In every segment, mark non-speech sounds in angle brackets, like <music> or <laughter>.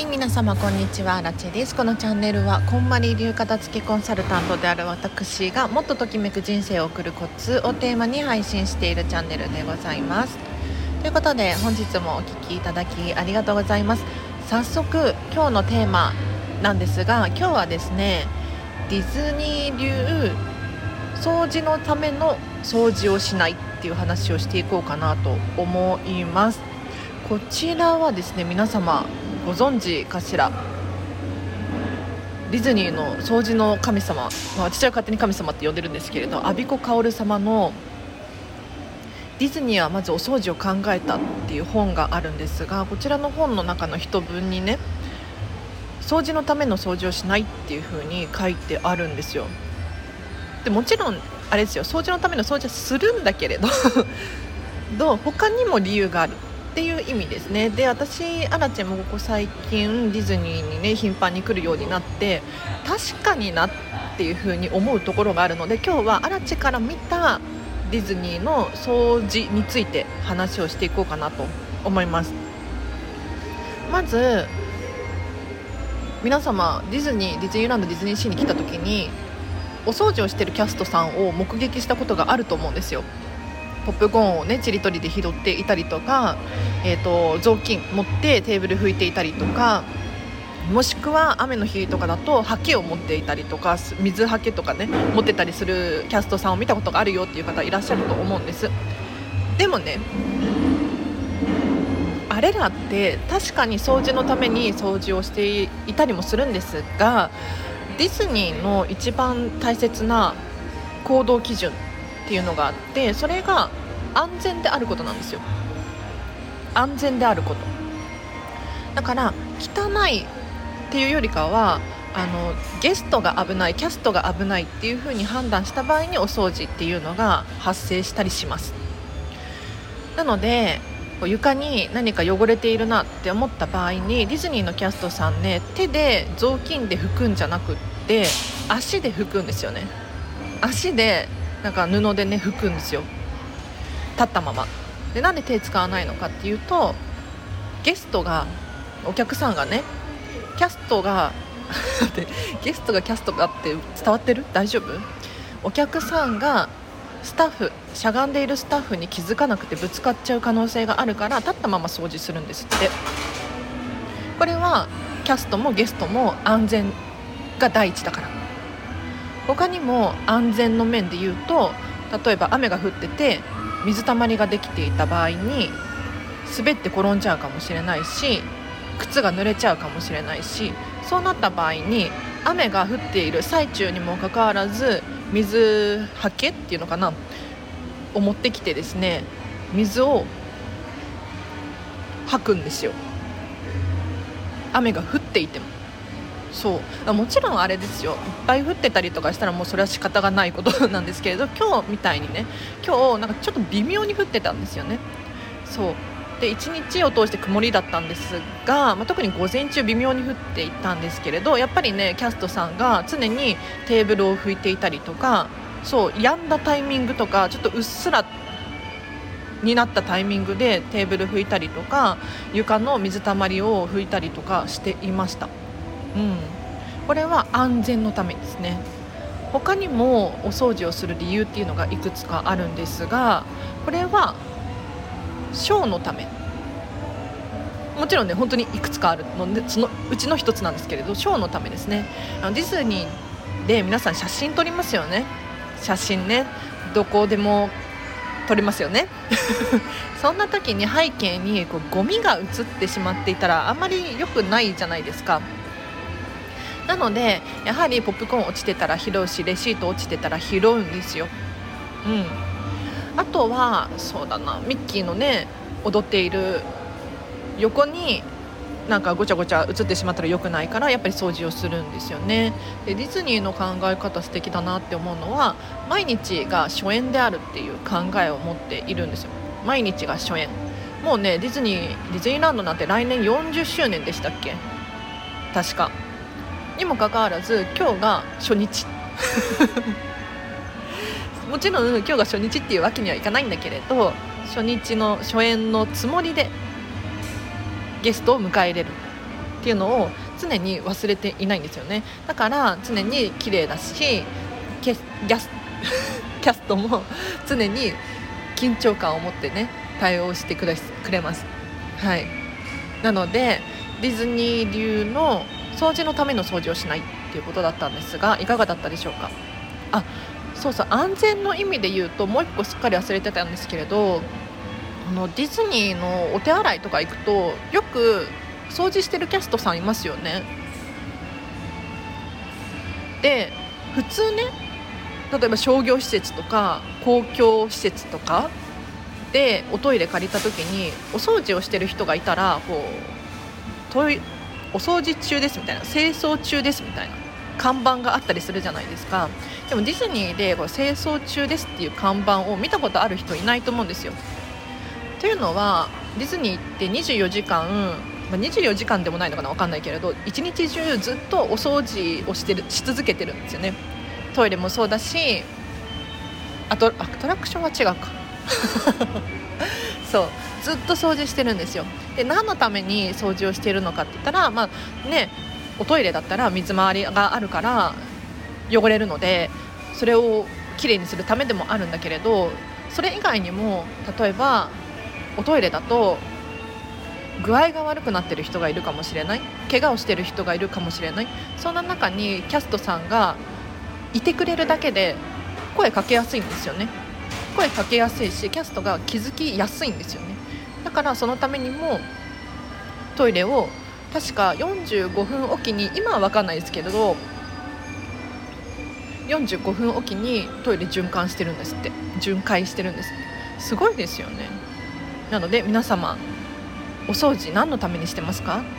はい皆様こんにちは。ラチェです。このチャンネルはこんまり流片付けコンサルタントである私がもっとときめく人生を送るコツをテーマに配信しているチャンネルでございます。ということで本日もお聴きいただきありがとうございます。早速今日のテーマなんですが今日はですねディズニー流掃除のための掃除をしないっていう話をしていこうかなと思います。こちらはですね皆様ご存知かしら？ディズニーの掃除の神様、まあ、私は勝手に神様って呼んでるんですけれどアビコ薫様のディズニーはまずお掃除を考えたっていう本があるんですがこちらの本の中の一文にね掃除のための掃除をしないっていう風に書いてあるんですよ。でもちろんあれですよ掃除のための掃除はするんだけれど <laughs> どう？他にも理由がある。っていう意味ですね。で私アラチェもここ最近ディズニーにね頻繁に来るようになって確かになっていう風に思うところがあるので今日はアラチェから見たディズニーの掃除について話をしていこうかなと思います。まず皆様ディズニーディズニーランドディズニーシーに来た時にお掃除をしてるキャストさんを目撃したことがあると思うんですよ。ポップコーンをねちりとりで拾っていたりとか、えーと、雑巾持ってテーブル拭いていたりとかもしくは雨の日とかだとハケを持っていたりとか水はけとかね持ってたりするキャストさんを見たことがあるよっていう方いらっしゃると思うんです。でもねあれらって確かに掃除のために掃除をしていたりもするんですがディズニーの一番大切な行動基準っていうのがあってそれが安全であることなんですよ。安全であること。だから汚いっていうよりかはあのゲストが危ないキャストが危ないっていう風に判断した場合にお掃除っていうのが発生したりします。なので床に何か汚れているなって思った場合にディズニーのキャストさんね手で雑巾で拭くんじゃなくって足で拭くんですよね。足でなんか布でね拭くんですよ。立ったまま。でなんで手使わないのかっていうとゲストがお客さんがねキャストが <laughs> ゲストがキャストがって伝わってる？大丈夫？お客さんがスタッフしゃがんでいるスタッフに気づかなくてぶつかっちゃう可能性があるから立ったまま掃除するんですって。これはキャストもゲストも安全が第一だから。他にも安全の面で言うと例えば雨が降ってて水たまりができていた場合に滑って転んじゃうかもしれないし靴が濡れちゃうかもしれないしそうなった場合に雨が降っている最中にもかかわらず水はけっていうのかなを持ってきてですね水を吐くんですよ。雨が降っていても。そう。もちろんあれですよ。いっぱい降ってたりとかしたらもうそれは仕方がないことなんですけれど <laughs> 今日みたいにね。今日なんかちょっと微妙に降ってたんですよね。そう。で1日を通して曇りだったんですが、まあ、特に午前中微妙に降っていたんですけれどやっぱりねキャストさんが常にテーブルを拭いていたりとかそう止んだタイミングとかちょっとうっすらになったタイミングでテーブル拭いたりとか床の水たまりを拭いたりとかしていました。うん、これは安全のためですね。他にもお掃除をする理由っていうのがいくつかあるんですがこれはショーのため。もちろんね本当にいくつかあるのでそのうちの一つなんですけれどショーのためですね。あのディズニーで皆さん写真撮りますよね。写真ねどこでも撮れますよね。<laughs> そんな時に背景にこうゴミが映ってしまっていたらあんまり良くないじゃないですか。なのでやはりポップコーン落ちてたら拾うしレシート落ちてたら拾うんですよ。うん。あとはそうだなミッキーのね踊っている横になんかごちゃごちゃ映ってしまったら良くないからやっぱり掃除をするんですよね。でディズニーの考え方素敵だなって思うのは毎日が初演であるっていう考えを持っているんですよ。毎日が初演。もうねディズニーディズニーランドなんて来年40周年でしたっけ？確か。にもかかわらず今日が初日。<laughs> もちろん今日が初日っていうわけにはいかないんだけれど初日の初演のつもりでゲストを迎え入れるっていうのを常に忘れていないんですよね。だから常に綺麗だしキャス <laughs> キャストも常に緊張感を持ってね対応してくれます。はい。なのでディズニー流の掃除のための掃除をしないっていうことだったんですがいかがだったでしょうか？あそうそう安全の意味で言うともう1個すっかり忘れてたんですけれどあのディズニーのお手洗いとか行くとよく掃除してるキャストさんいますよね。で普通ね例えば商業施設とか公共施設とかでおトイレ借りた時にお掃除をしてる人がいたらこうトイお掃除中ですみたいな清掃中ですみたいな看板があったりするじゃないですか。でもディズニーでこ清掃中ですっていう看板を見たことある人いないと思うんですよ。というのはディズニーって24時間、ま、24時間でもないのかな分かんないけれど一日中ずっとお掃除をしてるし続けてるんですよね。トイレもそうだしあとアトラクションは違うか。そうずっと掃除してるんですよ。で何のために掃除をしているのかって言ったらまあねおトイレだったら水回りがあるから汚れるのでそれをきれいにするためでもあるんだけれどそれ以外にも例えばおトイレだと具合が悪くなってる人がいるかもしれない。怪我をしてる人がいるかもしれない。そんな中にキャストさんがいてくれるだけで声かけやすいんですよね。声かけやすいしキャストが気づきやすいんですよね。だからそのためにもトイレを確か45分おきに今は分かんないですけれど45分おきにトイレ循環してるんですって。巡回してるんですすごいですよね。なので皆様お掃除何のためにしてますか？<laughs>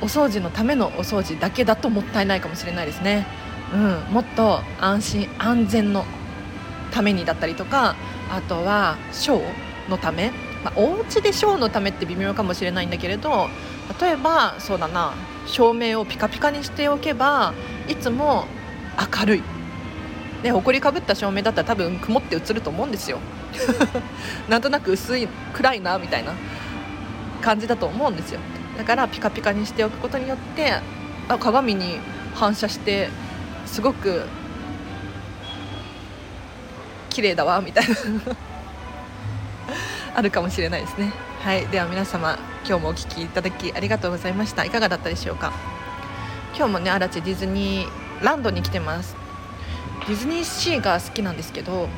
お掃除のためのお掃除だけだともったいないかもしれないですね、うん、もっと安心安全のためにだったりとかあとはショーのため、まあ、お家でショーのためって微妙かもしれないんだけれど例えばそうだな照明をピカピカにしておけばいつも明るい。ね埃かぶった照明だったら多分曇って映ると思うんですよ。<laughs> なんとなく薄い暗いなみたいな。感じだと思うんですよ。だからピカピカにしておくことによってあ鏡に反射してすごく綺麗だわみたいな。<laughs> あるかもしれないですね。はい。では皆様今日もお聴きいただきありがとうございました。いかがだったでしょうか？今日もね荒地ディズニーランドに来てます。ディズニーシーが好きなんですけど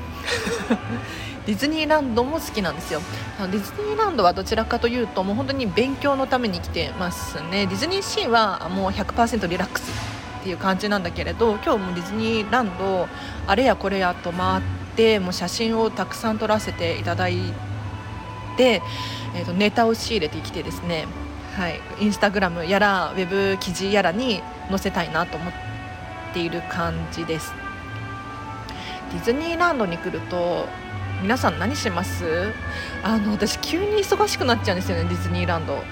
<laughs> ディズニーランドも好きなんですよ。ディズニーランドはどちらかというともう本当に勉強のために来てますね。ディズニーシーはもう100%リラックス。っていう感じなんだけれど今日もディズニーランドあれやこれやと回ってもう写真をたくさん撮らせていただいて、えー、とネタを仕入れてきてですねはい、インスタグラムやらウェブ記事やらに載せたいなと思っている感じです。ディズニーランドに来ると皆さん何します？あの私急に忙しくなっちゃうんですよねディズニーランド。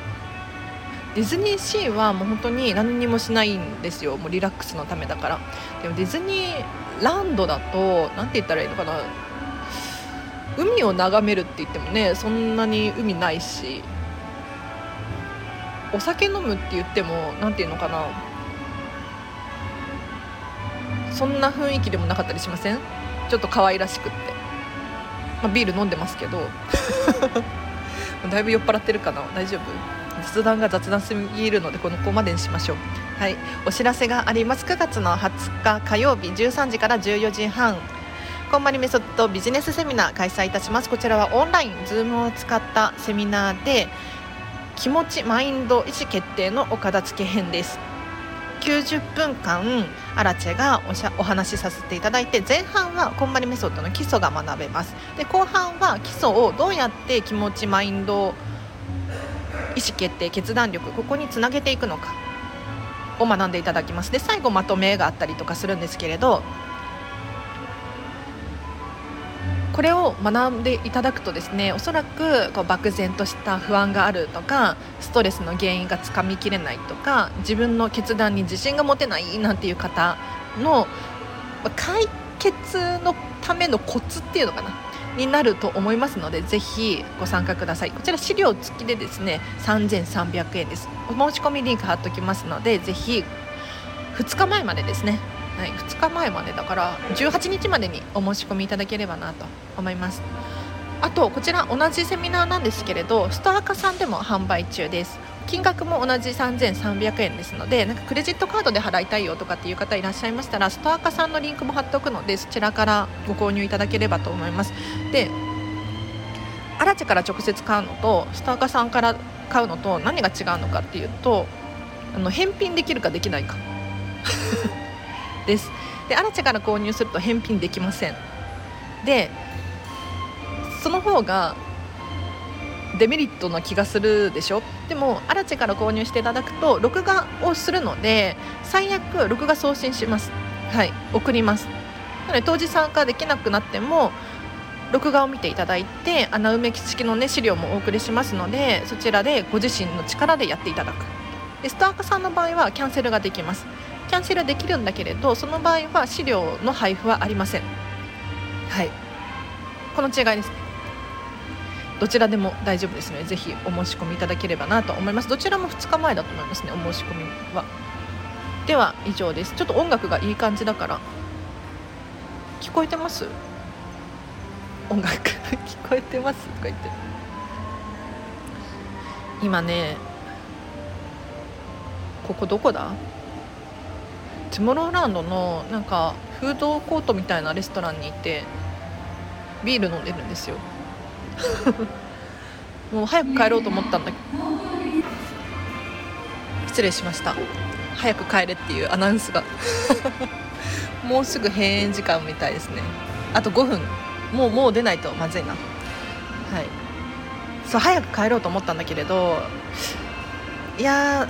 ディズニーシーはもう本当に何にもしないんですよ。もうリラックスのためだから。でもディズニーランドだと何て言ったらいいのかな。海を眺めるって言ってもねそんなに海ないし。お酒飲むって言っても何て言うのかな。そんな雰囲気でもなかったりしません？ちょっと可愛らしくって、まあ、ビール飲んでますけど。<laughs> だいぶ酔っ払ってるかな。大丈夫？雑談が雑談すぎるのでこの子までにしましょう。はい。お知らせがあります。9月の20日火曜日13時から14時半。こんまりメソッドビジネスセミナー開催いたします。こちらはオンライン Zoom を使ったセミナーで気持ちマインド意思決定のお片付け編です。90分間アラチェがおしゃお話しさせていただいて前半はこんまりメソッドの基礎が学べます。で後半は基礎をどうやって気持ちマインド意思決定決断力ここにつなげていくのか。を学んでいただきます。で最後まとめがあったりとかするんですけれどこれを学んでいただくとですねおそらくこう漠然とした不安があるとかストレスの原因がつかみきれないとか自分の決断に自信が持てないなんていう方の解決のためのコツっていうのかな。になると思いますのでぜひご参加ください。こちら資料付きでですね3300円です。お申し込みリンク貼っておきますのでぜひ2日前までですね。はい、2日前までだから18日までにお申し込みいただければなと思います。あとこちら同じセミナーなんですけれどストア化さんでも販売中です。金額も同じ3300円ですのでなんかクレジットカードで払いたいよとかっていう方いらっしゃいましたらストア化さんのリンクも貼っておくのでそちらからご購入いただければと思います。でアラチェから直接買うのとストア化さんから買うのと何が違うのかっていうとあの返品できるかできないか。<laughs> です。でアラチェから購入すると返品できません。でその方がデメリットな気がするでしょ？でもアラチェから購入していただくと録画をするので最悪録画送信します。はい送ります。なので当時参加できなくなっても録画を見ていただいて穴埋め式の、ね、資料もお送りしますのでそちらでご自身の力でやっていただく。でスターカさんの場合はキャンセルができます。キャンセルできるんだけれどその場合は資料の配布はありません。はい。この違いです。ねどちらでも大丈夫ですのでぜひお申し込みいただければなと思います。どちらも2日前だと思いますねお申し込みは。では以上です。ちょっと音楽がいい感じだから。聞こえてます？音楽？<laughs> 聞こえてます？とか言って。今ねここどこだ？トゥモローランドのなんかフードコートみたいなレストランにいてビール飲んでるんですよ。もう早く帰ろうと思ったんだけど。失礼しました。早く帰れっていうアナウンスが。<laughs> もうすぐ閉園時間みたいですね。あと5分。もうもう出ないとまずいな。はい。そう早く帰ろうと思ったんだけれどいや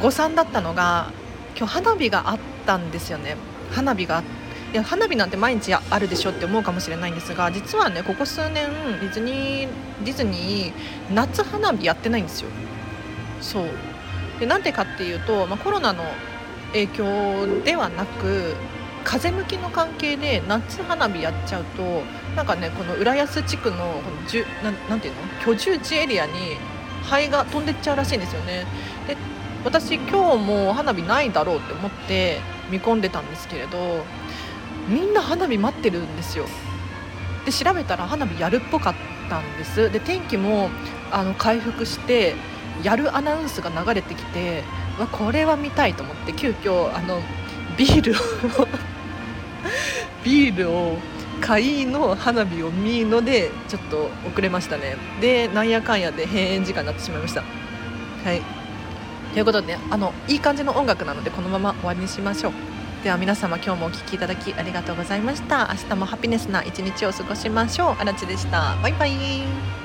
誤算だったのが今日花火があったんですよね。花火があっていや花火なんて毎日あるでしょって思うかもしれないんですが実はねここ数年ディズニーディズニー夏花火やってないんですよ。そう。でなんでかっていうと、まあ、コロナの影響ではなく風向きの関係で夏花火やっちゃうとなんかねこの浦安地区のこのじゅななんていうの？居住地エリアに灰が飛んでっちゃうらしいんですよね。で私今日も花火ないだろうって思って見込んでたんですけれどみんな花火待ってるんですよ。で調べたら花火やるっぽかったんです。で天気もあの回復してやるアナウンスが流れてきてわこれは見たいと思って急遽あのビールを <laughs> ビールを買いの花火を見のでちょっと遅れましたね。でなんやかんやで閉園時間になってしまいました。はい。ということでねあのいい感じの音楽なのでこのまま終わりにしましょう。では皆様今日もお聴きいただきありがとうございました。明日もハピネスな一日を過ごしましょう。あらちでした。バイバイ。